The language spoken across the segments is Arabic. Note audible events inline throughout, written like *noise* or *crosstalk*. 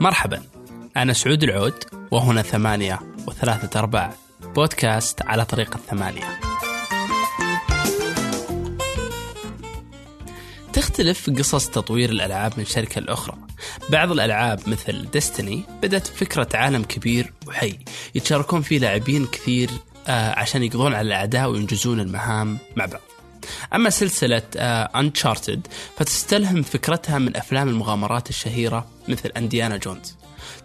مرحبا. أنا سعود العود وهنا ثمانية وثلاثة أرباع. بودكاست على طريق الثمانية. تختلف قصص تطوير الألعاب من شركة لأخرى. بعض الألعاب مثل ديستني بدأت بفكرة عالم كبير وحي. يتشاركون فيه لاعبين كثير آه، عشان يقضون على الأعداء وينجزون المهام مع بعض. أما سلسلة أنشارتد فتستلهم فكرتها من أفلام المغامرات الشهيرة مثل إنديانا جونز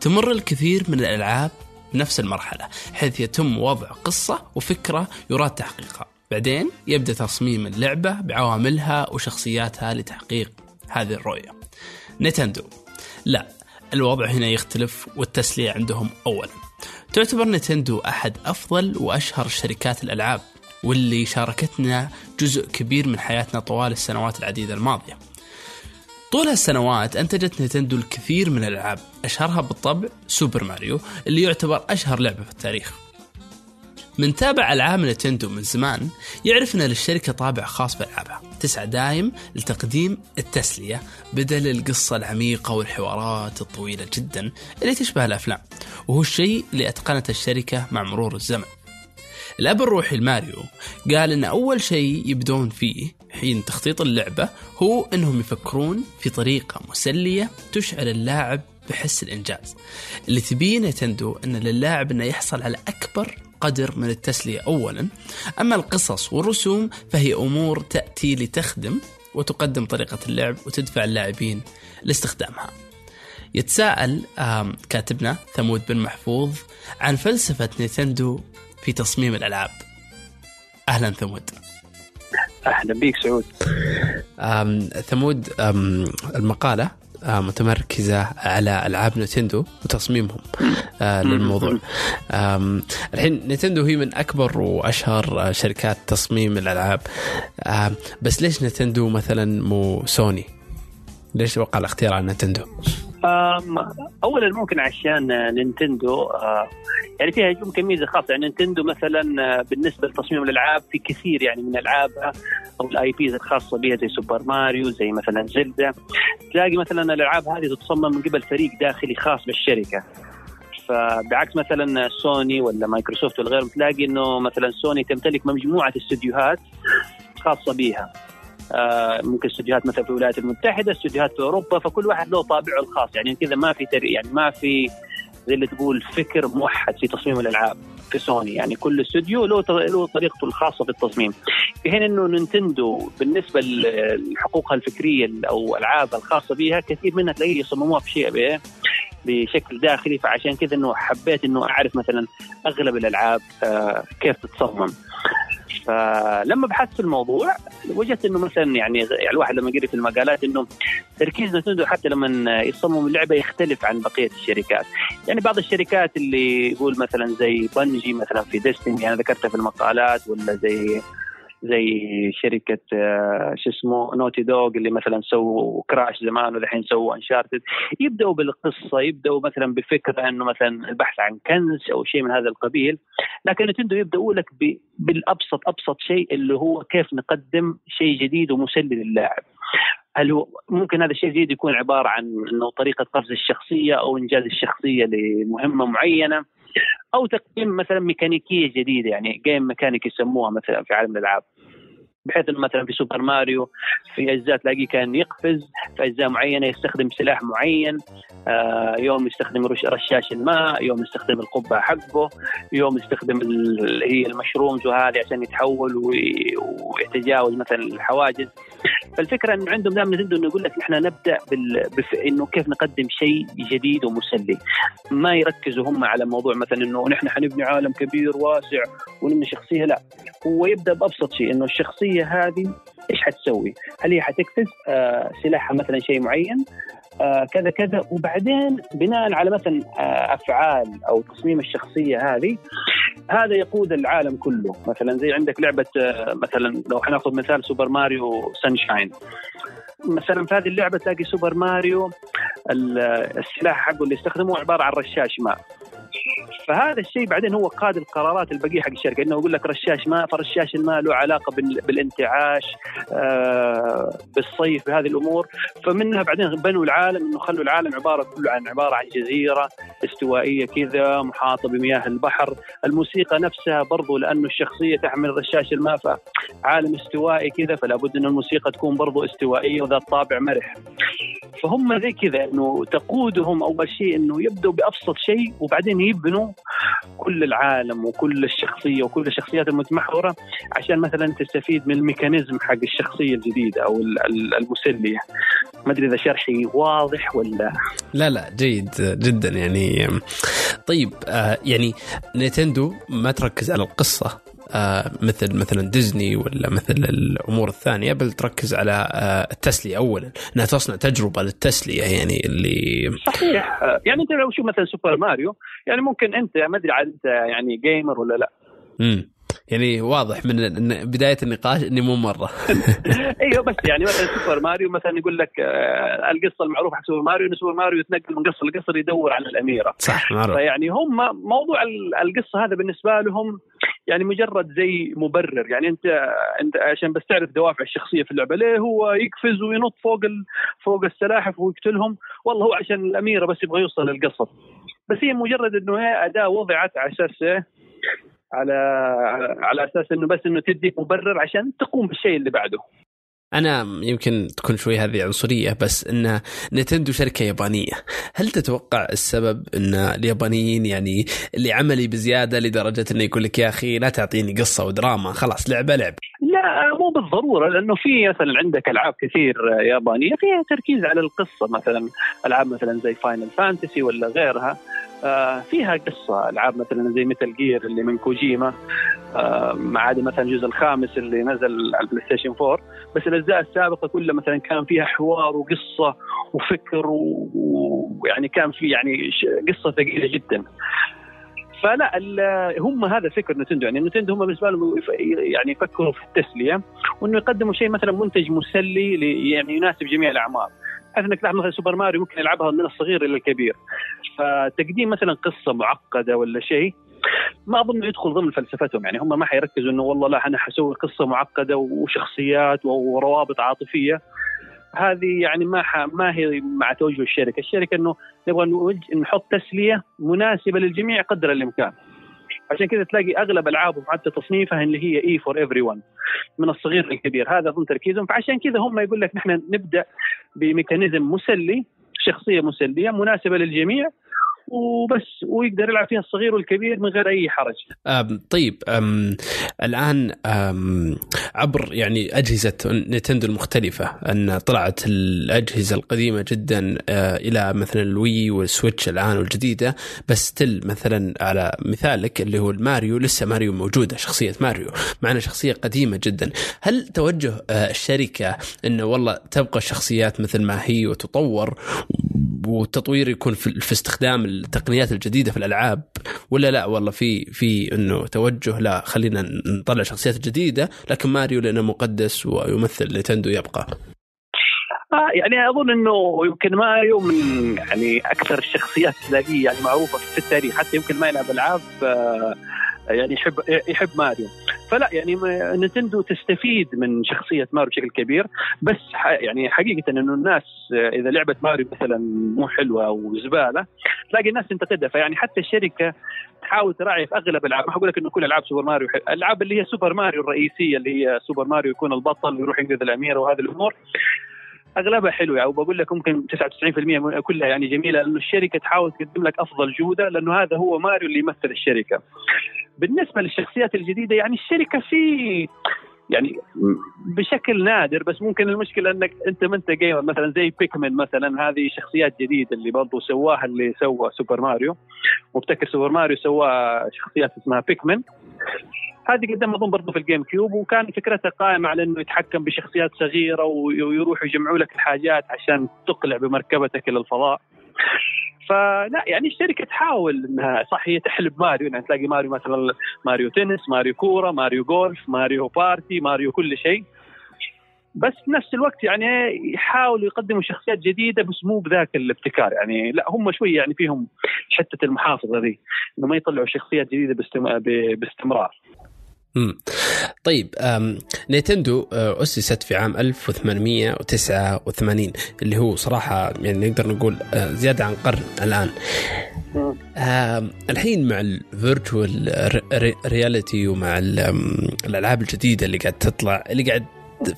تمر الكثير من الألعاب بنفس المرحلة حيث يتم وضع قصة وفكرة يراد تحقيقها. بعدين يبدأ تصميم اللعبة بعواملها وشخصياتها لتحقيق هذه الرؤية. نينتندو لا الوضع هنا يختلف والتسلية عندهم أولا. تعتبر نينتندو أحد أفضل وأشهر شركات الألعاب. واللي شاركتنا جزء كبير من حياتنا طوال السنوات العديدة الماضية. طول هالسنوات أنتجت نينتندو الكثير من الألعاب أشهرها بالطبع سوبر ماريو اللي يعتبر أشهر لعبة في التاريخ. من تابع ألعاب نينتندو من زمان يعرف أن للشركة طابع خاص بألعابها. تسعى دايم لتقديم التسلية بدل القصة العميقة والحوارات الطويلة جدا اللي تشبه الأفلام. وهو الشيء اللي أتقنته الشركة مع مرور الزمن. الأب الروحي الماريو. قال أن أول شيء يبدون فيه حين تخطيط اللعبة هو أنهم يفكرون في طريقة مسلية تشعر اللاعب بحس الإنجاز. اللي تبيه نتندو أن للاعب أنه يحصل على أكبر قدر من التسلية أولا. أما القصص والرسوم فهي أمور تأتي لتخدم وتقدم طريقة اللعب وتدفع اللاعبين لاستخدامها. يتساءل كاتبنا ثمود بن محفوظ عن فلسفة نينتندو في تصميم الألعاب. أهلا ثمود. أهلا بك سعود. ثمود المقالة آه، متمركزة على ألعاب نتندو وتصميمهم للموضوع. الحين نتندو هي من أكبر وأشهر شركات تصميم الألعاب. بس ليش نينتندو مثلا مو سوني؟ ليش وقع الاختيار على نينتندو؟ اولا ممكن عشان نينتندو آه، يعني فيها يمكن ميزة خاصة. يعني نينتندو مثلا بالنسبة لتصميم الألعاب في كثير يعني من العابها أو ال IPs الخاصة بها زي سوبر ماريو زي مثلا زلدا تلاقي مثلا الألعاب هذه تتصمم من قبل فريق داخلي خاص بالشركة. فبعكس مثلا سوني ولا مايكروسوفت ولا غيرهم تلاقي إنه مثلا سوني تمتلك مجموعة استديوهات خاصة بها. آه ممكن استديوهات مثلا في الولايات المتحدة استديوهات في أوروبا فكل واحد له طابعه الخاص. يعني كذا ما في يعني ما في زي اللي تقول فكر موحد في تصميم الألعاب في سوني. يعني كل استوديو له له طريقته الخاصة في التصميم. في حين إنه نينتندو بالنسبة لحقوقها الفكرية أو ألعابها الخاصة بها كثير منها تلاقيه يصمموها بشيء بشكل داخلي. فعشان كذا إنه حبيت إنه أعرف مثلا أغلب الألعاب آه كيف تتصمم. فلما بحثت في الموضوع وجدت إنه مثلا يعني, يعني الواحد لما يقرأ في المقالات إنه تركيز نينتندو حتى لما يصمم اللعبة يختلف عن بقية الشركات، يعني بعض الشركات اللي يقول مثلا زي Bungie مثلا في Destiny أنا ذكرتها في المقالات ولا زي زي شركة آه، شو اسمه Naughty Dog اللي مثلا سووا Crash زمان والحين سووا Uncharted يبدأوا بالقصة يبدأوا مثلا بفكرة إنه مثلا البحث عن كنز أو شيء من هذا القبيل. لكن نينتندو يبدأوا لك بالأبسط أبسط شيء اللي هو كيف نقدم شيء جديد ومسلي للاعب. هل هو ممكن هذا الشيء الجديد يكون عبارة عن إنه طريقة قفز الشخصية أو إنجاز الشخصية لمهمة معينة؟ أو تقديم مثلا ميكانيكية جديدة يعني game mechanic يسموها مثلا في عالم الألعاب. بحيث إنه مثلا في سوبر ماريو في أجزاء تلاقيه كان يقفز في أجزاء معينة يستخدم سلاح معين آه يوم يستخدم رشاش الماء يوم يستخدم القبعة حقه يوم يستخدم هي المشرومز وهذه عشان يتحول ويتجاوز مثلا الحواجز. فالفكرة إنه عندهم دائما نتندو إنه يقول لك إحنا نبدأ بال... بف... إنه كيف نقدم شيء جديد ومسلي. ما يركزوا هم على موضوع مثلا إنه نحن حنبني عالم كبير واسع ونبني شخصية لا. هو يبدأ بأبسط شيء إنه الشخصية هذه إيش حتسوي؟ هل هي حتقفز آه سلاحها مثلا شيء معين؟ آه كذا كذا. وبعدين بناء على مثلا آه أفعال أو تصميم الشخصية هذه هذا يقود العالم كله. مثلا زي عندك لعبة آه مثلا لو حناخذ مثال سوبر ماريو Sunshine. مثلا في هذه اللعبة تلاقي سوبر ماريو السلاح حقه اللي يستخدمه عبارة عن رشاش ماء. فهذا الشيء بعدين هو قاد القرارات البقية حق الشركة. إنه يقول لك رشاش ماء فرشاش الماء له علاقة بالانتعاش آه بالصيف بهذه الأمور. فمنها بعدين بنوا العالم إنه خلوا العالم عبارة كله عن عبارة عن جزيرة استوائية كذا محاطة بمياه البحر. الموسيقى نفسها برضو لأنه الشخصية تحمل رشاش الماء فعالم استوائي كذا فلا بد إن الموسيقى تكون برضو استوائية وذات طابع مرح. فهم زي كذا إنه تقودهم اول شيء إنه يبدوا بأبسط شيء وبعدين يبنوا كل العالم وكل الشخصية وكل الشخصيات المتمحورة عشان مثلا تستفيد من ال mechanism حق الشخصية الجديدة أو المسلية. ما أدري إذا شرحي واضح ولا؟ لا لا جيد جدا يعني. طيب آه يعني نينتندو ما تركز على القصة. مثل مثلا Destiny ولا مثل الأمور الثانية بل تركز على آه التسلية اولا إنها تصنع تجربة للتسلية يعني اللي صحيح. آه، يعني أنت لو شوف مثلا سوبر ماريو يعني ممكن أنت ما أدري أنت يعني gamer ولا لا. يعني واضح من بداية النقاش إني مو مرة. *laughs* أيوه بس يعني *laughs* مثلا سوبر ماريو مثلا يقول لك آه، القصة المعروفة حق سوبر ماريو إن سوبر ماريو يتنقل من قصة لقصة يدور على الأميرة. صح معروف. فيعني هم موضوع القصة هذا بالنسبة لهم يعني مجرد زي مبرر. يعني انت أنت عشان بس تعرف دوافع الشخصية في اللعبة ليه هو يقفز وينط فوق ال... فوق السلاحف ويقتلهم؟ والله هو عشان الأميرة بس يبغى يوصل للقصة. بس هي مجرد إنه هي أداة وضعت على أساس على على أساس إنه بس إنه تديك مبرر عشان تقوم بالشيء اللي بعده. أنا يمكن تكون شوي هذه عنصرية بس إن نتندو شركة يابانية. هل تتوقع السبب إن اليابانيين يعني اللي عملي بزيادة لدرجة إنه يقول لك يا أخي لا تعطيني قصة ودراما خلاص لعبة لعب لا مو بالضرورة لأنه في مثلا عندك ألعاب كثير يابانية فيها تركيز على القصة مثلا ألعاب مثلا زي Final Fantasy ولا غيرها. فيها قصة ألعاب مثلا زي Metal Gear اللي من كوجيما آه، ما عدا مثلا الجزء الخامس اللي نزل على ال PlayStation 4 بس الأجزاء السابقة كلها مثلا كان فيها حوار وقصة وفكر ويعني كان في يعني قصة ثقيلة جدا. فلا هم هذا فكر نتندو. يعني نتندو هم بالنسبة لهم يعني يفكروا في التسلية وإنه يقدموا شيء مثلا منتج مسلي يعني يناسب جميع الأعمار. بحيث إنك تلعب مثلا سوبر ماريو ممكن يلعبها من الصغير إلى الكبير. فتقديم مثلا قصة معقدة ولا شيء ما أظن يدخل ضمن فلسفتهم. يعني هم ما حيركزوا إنه والله لا أنا حسوي قصة معقدة وشخصيات وروابط عاطفية. هذه يعني ما ما هي مع توجه الشركة، الشركة إنه نبغى نحط تسلية مناسبة للجميع قدر الإمكان. عشان كذا تلاقي أغلب ألعابهم حتى تصنيفها اللي هي E for everyone من الصغير للكبير. هذا ضمن تركيزهم. فعشان كذا هم يقول لك نحن نبدأ ب mechanism مسلي شخصية مسلية مناسبة للجميع وبس ويقدر يلعب فيها الصغير والكبير من غير أي حرج. أم طيب أم الآن أم عبر يعني أجهزة نينتندو المختلفة أن طلعت الأجهزة القديمة جدا أه إلى مثلا ال Wii وال Switch الآن والجديدة بس تل مثلا على مثالك اللي هو الماريو لسه ماريو موجودة شخصية ماريو معنا شخصية قديمة جدا هل توجه أه الشركة إنه والله تبقى الشخصيات مثل ما هي وتطور والتطوير يكون في استخدام التقنيات الجديدة في الألعاب ولا لا؟ والله في في إنه توجه لا خلينا نطلع شخصيات جديدة لكن ماريو لأنه مقدس ويمثل نينتندو يبقى. آه يعني أظن إنه يمكن ماريو من يعني أكثر الشخصيات تلاقيه يعني معروفة في التاريخ حتى يمكن ما يلعب ألعاب آه يعني يحب يحب ماريو. فلا يعني نينتندو تستفيد من شخصية ماريو بشكل كبير بس يعني حقيقة إنه الناس إذا لعبه ماريو مثلا مو حلوة أو زبالة تلاقي الناس تنتقدها. فيعني حتى الشركة تحاول تراعي في أغلب الألعاب. ما حقول لك إنه كل ألعاب سوبر ماريو الألعاب اللي هي سوبر ماريو الرئيسية اللي هي سوبر ماريو يكون البطل ويروح ينقذ الاميره وهذه الأمور. أغلبها حلوة أو بقول لك ممكن 99% كلها يعني جميلة لأنه الشركة تحاول تقدم لك أفضل جودة لأنه هذا هو ماريو اللي يمثل الشركة. بالنسبة للشخصيات الجديدة يعني الشركة في يعني بشكل نادر بس ممكن المشكلة إنك أنت ما أنت gamer مثلا زي Pikmin مثلا هذه شخصيات جديدة اللي برضو سواها اللي سوى سوبر ماريو مبتكر سوبر ماريو سوى شخصيات اسمها Pikmin هذه قدم أظن برضه في ال GameCube وكان فكرتها قائمة على إنه يتحكم بشخصيات صغيرة ويروحوا يجمعوا لك الحاجات عشان تقلع بمركبتك إلى الفضاء. فلا يعني الشركة تحاول إنها صح هي تحلب ماريو يعني تلاقي ماريو مثلا ماريو تنس ماريو كورة ماريو جولف ماريو party ماريو كل شيء. بس نفس الوقت يعني يحاولوا يقدموا شخصيات جديدة بس مو بذاك الابتكار. يعني لا هم شوي يعني فيهم حتة المحافظة ذي إنه ما يطلعوا شخصيات جديدة باستمرار. طيب نينتندو آه، أسست في عام 1889 اللي هو صراحة يعني نقدر نقول آه، زيادة عن قرن الآن. الحين مع ال virtual reality ومع الألعاب الجديدة اللي قاعد تطلع اللي قاعد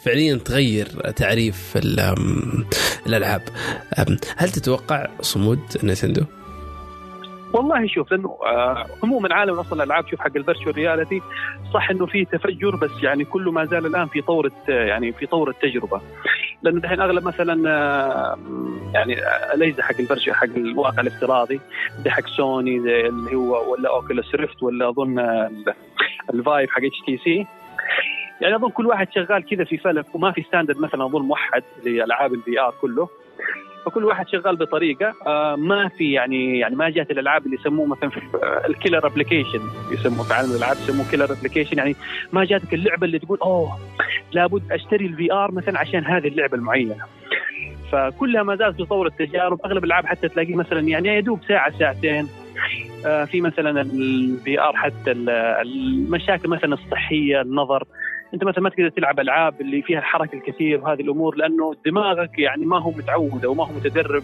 فعليا تغير تعريف الألعاب. هل تتوقع صمود نينتندو؟ والله شوف لأنه آه، عموما عالم أصلا الألعاب شوف حق ال virtual reality صح إنه في تفجر بس يعني كله ما زال الآن في طور يعني في طور التجربه لأنه دحين أغلب مثلا آه، يعني ليس حق ال virtual حق الواقع الافتراضي زي حق سوني زي اللي هو ولا Oculus Rift ولا أظن ال Vive حق HTC. يعني أظن كل واحد شغال كذا في فلك وما في standard مثلا أظن موحد لألعاب ال VR كله. فكل واحد شغال بطريقة آه ما في يعني يعني ما جات الألعاب اللي يسموه مثلا في ال killer application يسموه في عالم الألعاب يسموه killer application يعني ما جاتك اللعبة اللي تقول أوه لابد أشتري ال VR مثلا عشان هذه اللعبة المعينة. فكلها ما زالت بطور التجارب أغلب الألعاب حتى تلاقيه مثلا يعني يا دوب ساعة ساعتين آه في مثلا ال VR حتى المشاكل مثلا الصحية النظر أنت مثلا ما تقدر تلعب ألعاب اللي فيها الحركة الكثير وهذه الأمور لأنه دماغك يعني ما هو متعود أو ما هو متدرب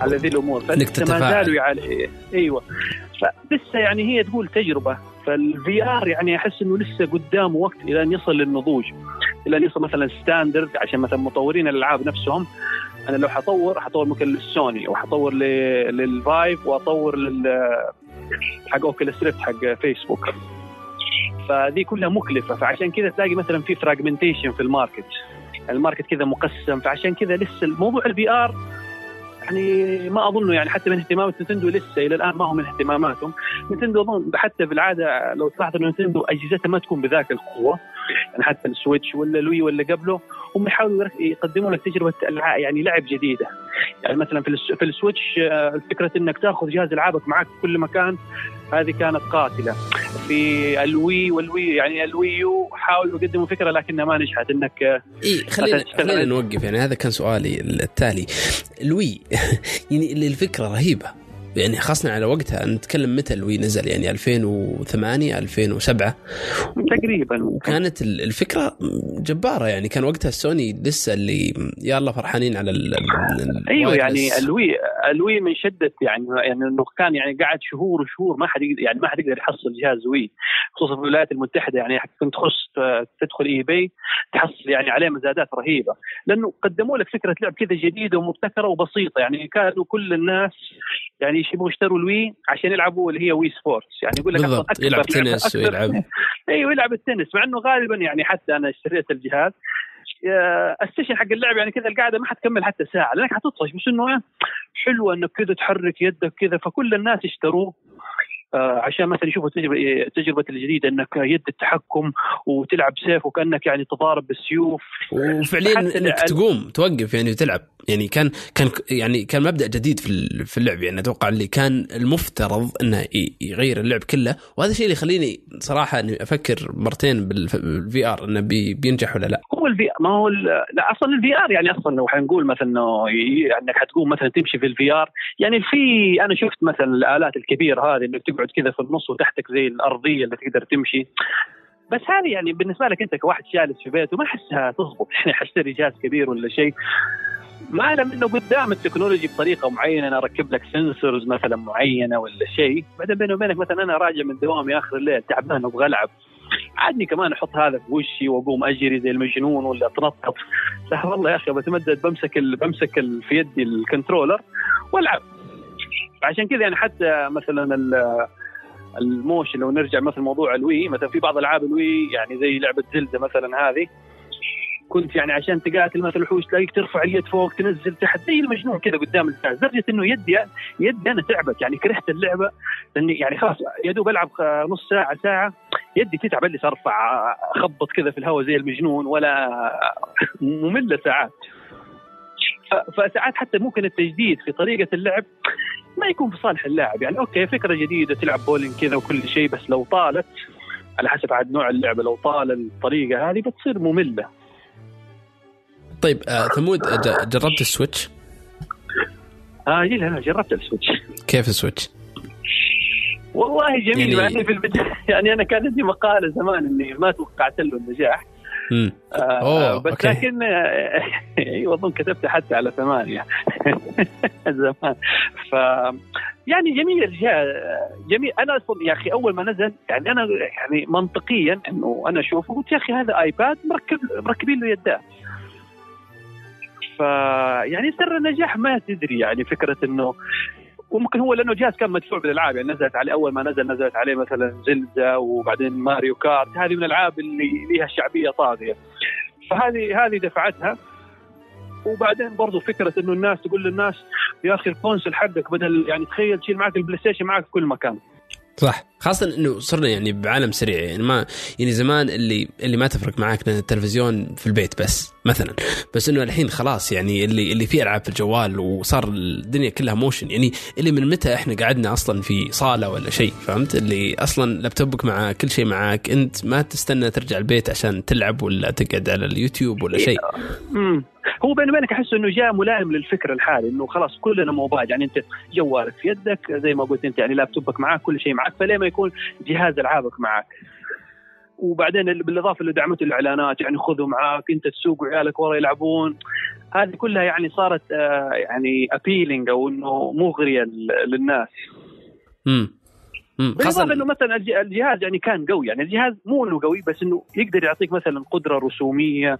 على ذي الأمور. فأنت ما زالوا يعني أيوه. فلسه يعني هي تقول تجربة. فال VR يعني أحس إنه لسه قدامه وقت إلى أن يصل للنضوج. إلى أن يصل مثلا standard عشان مثلا مطورين الألعاب نفسهم. أنا لو حطور حطور ممكن للسوني وحطور لل Vive وأطور لل حق Rift حق فيسبوك. فدي كلها مكلفة. فعشان كذا تلاقي مثلا في fragmentation في ال market. ال market كذا مقسم. فعشان كذا لسه الموضوع ال VR يعني ما أظنه يعني حتى من اهتمامات نينتندو لسه إلى الآن ما هو من اهتماماتهم. نينتندو أظن حتى بالعاده لو تلاحظ إنه نينتندو أجهزتها ما تكون بذاك القوة. يعني حتى ال Switch ولا ال Wii ولا قبله. هم يحاولوا يقدموا لك تجربة يعني لعب جديدة. يعني مثلا في في ال Switch آه، فكرة إنك تأخذ جهاز العابك معك في كل مكان هذه كانت قاتلة. في الوي والوي يعني الويو حاولوا يقدموا فكرة لكنها ما نجحت إنك إي خلينا خلينا نوقف يعني هذا كان سؤالي التالي. ال Wii *laughs* يعني الفكرة رهيبة. يعني خاصة على وقتها نتكلم متى ال Wii نزل يعني 2008 2007 تقريبا. وكانت الفكرة جبارة يعني كان وقتها سوني لسه اللي يلا فرحانين على ال أيوه يعني ال Wii ال Wii من شدة يعني يعني إنه كان يعني قاعد شهور وشهور ما حد يعني ما حد يقدر يحصل جهاز Wii. خصوصا في الولايات المتحدة يعني كنت تخش تدخل eBay تحصل يعني عليه مزادات رهيبة. لأنه قدموا لك فكرة لعب كذا جديدة ومبتكرة وبسيطة. يعني كانوا كل الناس يعني يبغوا يشتروا ال Wii عشان يلعبوا اللي هي Wii Sports يعني يقول لك بالضبط يلعب تنس ويلعب. *laughs* أيوه يلعب التنس مع إنه غالبا يعني حتى أنا اشتريت الجهاز ال session حق اللعب يعني كذا القاعدة ما حتكمل حتى ساعة لأنك حتطفش بس إنه حلوة إنك كذا تحرك يدك كذا فكل الناس اشتروه آه، عشان مثلا يشوفوا التجربه تجربة الجديدة إنك يد التحكم وتلعب سيف وكأنك يعني تضارب بالسيوف. وفعليا إنك تقوم توقف يعني وتلعب. يعني كان كان يعني كان مبدأ جديد في في اللعب. يعني أتوقع اللي كان المفترض إنه يغير اللعب كله. وهذا الشيء اللي يخليني صراحة إني أفكر مرتين بال VR إنه بي بينجح ولا لا. هو ال V ما هو لا أصلا ال VR يعني أصلا لو حنقول مثلا إنه إنك حتقوم مثلا تمشي في ال VR يعني في أنا شفت مثلا الآلات الكبيرة هذه إنك تقعد كذا في النص وتحتك زي الأرضية اللي تقدر تمشي. بس هذه يعني بالنسبة لك أنت كواحد جالس في بيته ما أحسها تضبط. يعني حاشتري جهاز كبير ولا شيء. ما اعلم انه قدام ال technology بطريقة معينة أنا أركب لك sensors مثلا معينة ولا شيء. بعدين بيني وبينك مثلا أنا راجع من دوامي آخر الليل تعبان أبغى العب عادني كمان أحط هذا في وشي وأقوم أجري زي المجنون ولا أتنطط. والله يا أخي بتمدد بمسك بمسك في يدي ال controller وألعب. عشان كذا يعني حتى مثلا ال motion لو نرجع مثلا موضوع ال Wii مثلا في بعض ألعاب ال Wii يعني زي لعبة Zelda مثلا هذه كنت يعني عشان تقاتل مثلا الوحوش تلاقيك ترفع اليد فوق تنزل تحت زي المجنون كذا قدام الجهاز لدرجة إنه يدي يدي أنا تعبت يعني كرهت اللعبة لأني يعني خلاص يا دوب ألعب نص ساعة ساعة يدي تتعب اللي أرفع أخبط كذا في الهواء زي المجنون ولا مملة ساعات. فساعات حتى ممكن التجديد في طريقة اللعب. ما يكون في صالح اللاعب يعني okay فكرة جديدة تلعب بولينج كذا وكل شيء بس لو طالت على حسب عاد نوع اللعبة لو طال الطريقة هذه بتصير مملة طيب آه ثمود جربت السويتش؟ آه جيل أنا جربت السويتش كيف السويتش؟ والله جميل يعني, يعني في البداية يعني أنا كان عندي مقالة زمان إني ما توقعت له النجاح آه بس أوكي. لكن *laughs* أيوه اظن كتبت حتى على ثمانية. *laughs* زمان. ف يعني جميل جميل أنا أصلا يا أخي أول ما نزل يعني أنا يعني منطقيا إنه أنا أشوفه قلت يا أخي هذا آيباد مركب مركبين له يدات ف يعني سر النجاح ما تدري يعني فكرة إنه وممكن هو لأنه جهاز كان مدفوع بالألعاب يعني نزلت عليه أول ما نزل نزلت عليه مثلا Zelda وبعدين Mario Kart هذه من الألعاب اللي لها شعبية طاغية. فهذه هذه دفعتها. وبعدين برضو فكرة إنه الناس تقول للناس يا أخي ال console حقك بدل يعني تخيل تشيل معك ال PlayStation معك في كل مكان. صح. خاصة إنه صرنا يعني بعالم سريع يعني ما يعني زمان اللي اللي ما تفرق معك لأن التلفزيون في البيت بس مثلا. بس إنه الحين خلاص يعني اللي اللي فيه ألعاب في الجوال وصار الدنيا كلها موشن يعني اللي من متى إحنا قعدنا أصلا في صالة ولا شيء فهمت؟ اللي أصلا لابتوبك مع كل شيء معك أنت ما تستنى ترجع البيت عشان تلعب ولا تقعد على اليوتيوب ولا شيء. هو بيني وبينك أحس إنه جاء ملائم للفكر الحالي إنه خلاص كلنا موبايل يعني أنت جوالك في يدك زي ما قلت أنت يعني لابتوبك معك كل شيء معك فليه ما يكون جهاز ألعابك معك. وبعدين بالإضافة اللي دعمته الإعلانات يعني خذوا معاك أنت تسوق وعيالك ورا يلعبون. هذه كلها يعني صارت آه يعني appealing أو إنه مغرية للناس. امم بالاضافة إنه مثلا الجهاز يعني كان قوي يعني الجهاز مو إنه قوي بس إنه يقدر يعطيك مثلا قدرة رسومية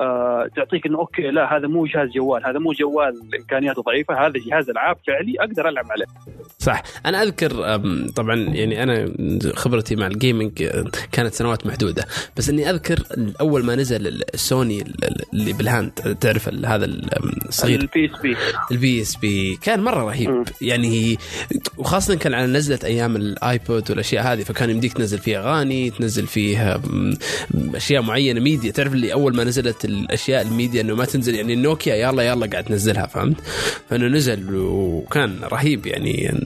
آه تعطيك إنه okay لا هذا مو جهاز جوال هذا مو جوال إمكانياته ضعيفة هذا جهاز العاب فعلي أقدر ألعب عليه. صح. أنا أذكر طبعا يعني أنا خبرتي مع ال gaming كانت سنوات محدودة بس إني أذكر أول ما نزل السوني اللي بال hand تعرف هذا الصغير؟ ال PSP ال PSP كان مرة رهيب. م. يعني وخاصة كان على نزلة أيام ال iPod والأشياء هذه فكان يمديك تنزل فيه أغاني تنزل فيه أشياء معينة ميديا. تعرف اللي أول ما نزلت الأشياء الميديا إنه ما تنزل يعني النوكيا يلا يلا قاعد تنزلها فهمت؟ فإنه نزل وكان رهيب يعني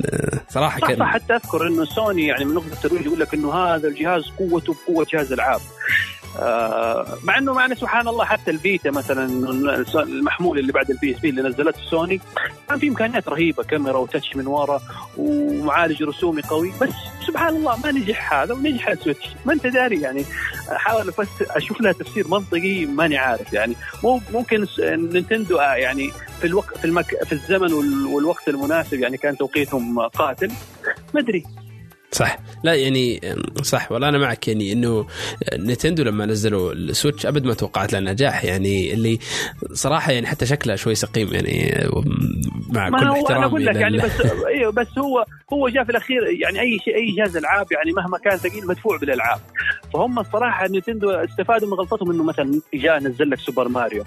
صراحة كان صح حتى أذكر إنه سوني يعني من نقطة الترويج يقول لك إنه هذا الجهاز قوته بقوة جهاز العاب. مع إنه مع سبحان الله حتى ال Vita مثلا المحمول اللي بعد ال PSP اللي نزلته سوني كان في إمكانيات رهيبة كاميرا و touch من ورا ومعالج رسومي قوي. بس سبحان الله ما نجح هذا ونجح ال Switch. ما أنت داري يعني احاول أشوف لها تفسير منطقي ماني عارف يعني. ممكن Nintendo آه، يعني في الوقت في المك في الزمن والوقت المناسب يعني كان توقيتهم قاتل. ما أدري. صح. لا يعني صح. والله أنا معك يعني إنه Nintendo لما نزلوا ال Switch أبد ما توقعت له نجاح. يعني اللي صراحة يعني حتى شكله شوي سقيم يعني مع كل احترامي أنا أقول لك يعني بس *laughs* أيوه بس هو هو جاء في الأخير يعني أي شيء أي جهاز ألعاب يعني مهما كان ثقيل مدفوع بالألعاب. فهم الصراحة Nintendo استفادوا من غلطتهم إنه مثلا جاء نزل لك Super Mario.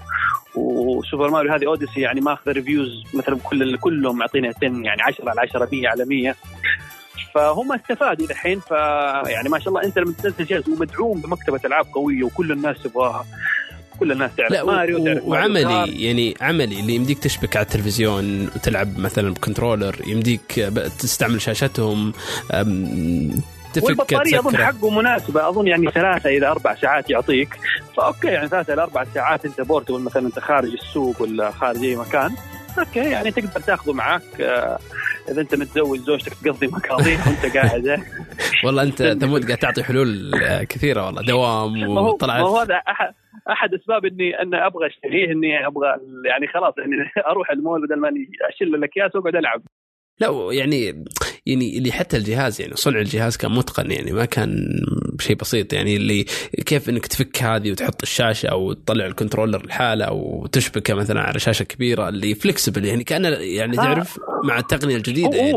و Super Mario هذه Odyssey يعني ماخذ reviews مثلا كل كلهم معطينا 10 يعني 10 على 10 100 على 100 فهم استفادوا الحين ف يعني ما شاء الله انت لما تنزل جهاز ومدعوم بمكتبة ألعاب قوية وكل الناس تبغاها كل الناس تعرف لا ماريو تعرف وعملي ماريو يعني عملي اللي يمديك تشبك على التلفزيون وتلعب مثلا ب controller يمديك تستعمل شاشتهم والبطارية أظن حقه مناسبة أظن يعني ثلاثة إلى أربع ساعات يعطيك. ف okay يعني ثلاثة إلى أربع ساعات أنت portable مثلا أنت خارج السوق ولا خارج أي مكان. okay يعني تقدر تاخذه معك آه، إذا أنت متزوج زوجتك تقضي مقاضيها وأنت قاعد. *laughs* والله أنت ثمود قاعد تعطي حلول كثيرة والله دوام وطلع ما هو هذا احد أحد أسباب اني أنا أبغى أشتريه إني أبغى يعني خلاص يعني *laughs* أروح المول بدل ما اشيل الأكياس وأقعد ألعب. لا يعني يعني اللي حتى الجهاز يعني صنع الجهاز كان متقن يعني ما كان شيء بسيط يعني اللي كيف إنك تفك هذه وتحط الشاشة أو تطلع ال controller لحاله أو تشبكه مثلا على شاشة كبيرة اللي flexible يعني كأنه يعني تعرف مع التقنية الجديدة يعني.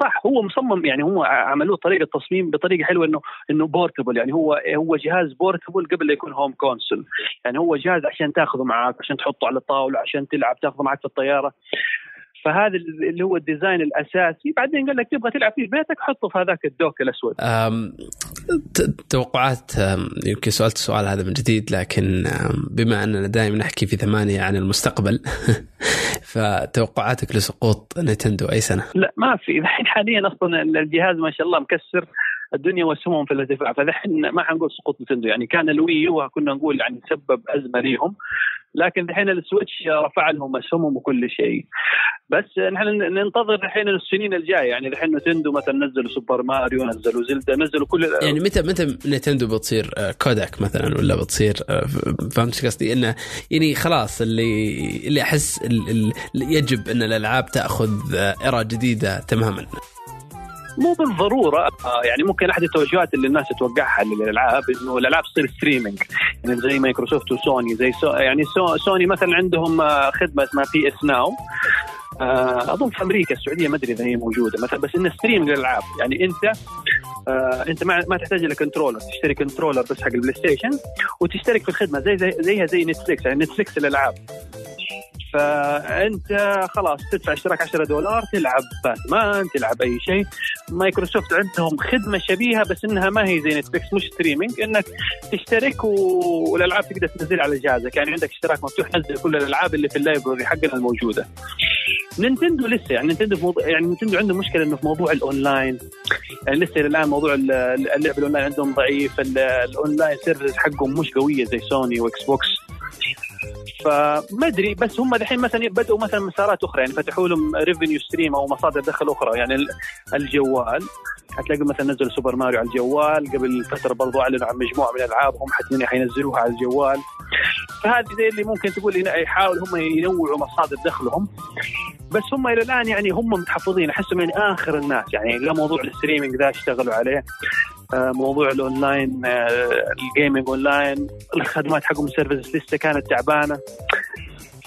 صح هو مصمم يعني هو عملوه طريقة تصميم بطريقة حلوة إنه إنه portable يعني هو هو جهاز portable قبل لا يكون home console يعني هو جهاز عشان تاخذه معك عشان تحطه على الطاولة عشان تلعب تاخذه معك في الطيارة. فهذا اللي هو ال design الأساسي. بعدين قال لك تبغى تلعب في بيتك حطه في هذاك ال dock الأسود. توقعات يمكن سالت السؤال هذا من جديد لكن بما أننا دائما نحكي في ثمانية عن المستقبل *laughs* فتوقعاتك لسقوط نينتندو أي سنة؟ لا ما في. الحين حاليا أصلا الجهاز ما شاء الله مكسر. الدنيا واسهمهم في الارتفاع فدحين ما حنقول سقوط نتندو يعني كان الوي يو كنا نقول يعني سبب أزمة ليهم. لكن الحين السويتش رفع لهم اسهمهم وكل شيء. بس نحن ننتظر الحين السنين الجاية. يعني الحين نتندو مثلا نزلوا سوبر ماريو نزلوا زلدا نزلوا كل يعني متى متى نتندو بتصير آه، كوداك مثلا ولا بتصير آه، فهمت قصدي؟ إنه يعني خلاص اللي اللي أحس اللي يجب إن الألعاب تأخذ era جديدة تماما. مو بالضرورة آه، يعني ممكن أحد التوجهات اللي الناس تتوقعها للألعاب إنه الألعاب تصير streaming يعني زي مايكروسوفت وسوني زي سو يعني سو سوني مثلا عندهم آه، خدمة اسمها PS Now أظن في أمريكا السعودية ما أدري إذا هي موجودة مثلا بس إنه stream للألعاب. يعني أنت آه أنت ما ما تحتاج إلى controller تشتري controller بس حق ال PlayStation وتشترك في الخدمة زي زي زيها زي Netflix يعني Netflix الالعاب فأنت خلاص تدفع اشتراك 10 دولار تلعب باتمان تلعب أي شيء. مايكروسوفت عندهم خدمة شبيهة بس إنها ما هي زي Netflix مش streaming إنك تشترك والألعاب تقدر تنزلها على جهازك. يعني عندك اشتراك مفتوح نزل كل الألعاب اللي في ال library حقنا الموجودة. نينتندو لسه يعني نينتندو في موضوع يعني نينتندو عنده مشكلة إنه في موضوع الأونلاين. يعني لسه الآن موضوع اللعب الأونلاين عندهم ضعيف. ال online service حقهم مش قوية زي سوني و Xbox. فما أدري بس هم الحين مثلا بدأوا مثلا مسارات أخرى يعني فتحوا لهم revenue stream أو مصادر دخل أخرى. يعني الجوال حتلاقي مثلا نزلوا سوبر ماريو على الجوال قبل فترة برضو أعلنوا عن مجموعة من العابهم حتى حينزلوها على الجوال. فهذه زي اللي ممكن تقول يحاولوا هم ينوعوا مصادر دخلهم. بس هم إلى الآن يعني هم متحفظين أحسهم يعني آخر الناس يعني لا موضوع ال streaming ذا اشتغلوا عليه. موضوع الأونلاين آه، ال gaming online الخدمات حقهم ال service لسه كانت تعبانة.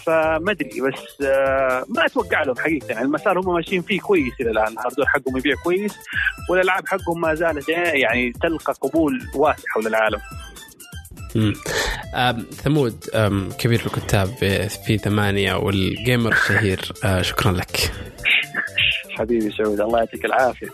فما أدري بس آه، ما أتوقع لهم حقيقة. يعني المسار هم ماشيين فيه كويس إلى الآن. ال hardware حقهم يبيع كويس والألعاب حقهم ما زالت يعني تلقى قبول واسع حول العالم. ثمود كبير الكتاب في ثمانية وال gamer الشهير شكرا لك. حبيبي سعود الله يعطيك العافية.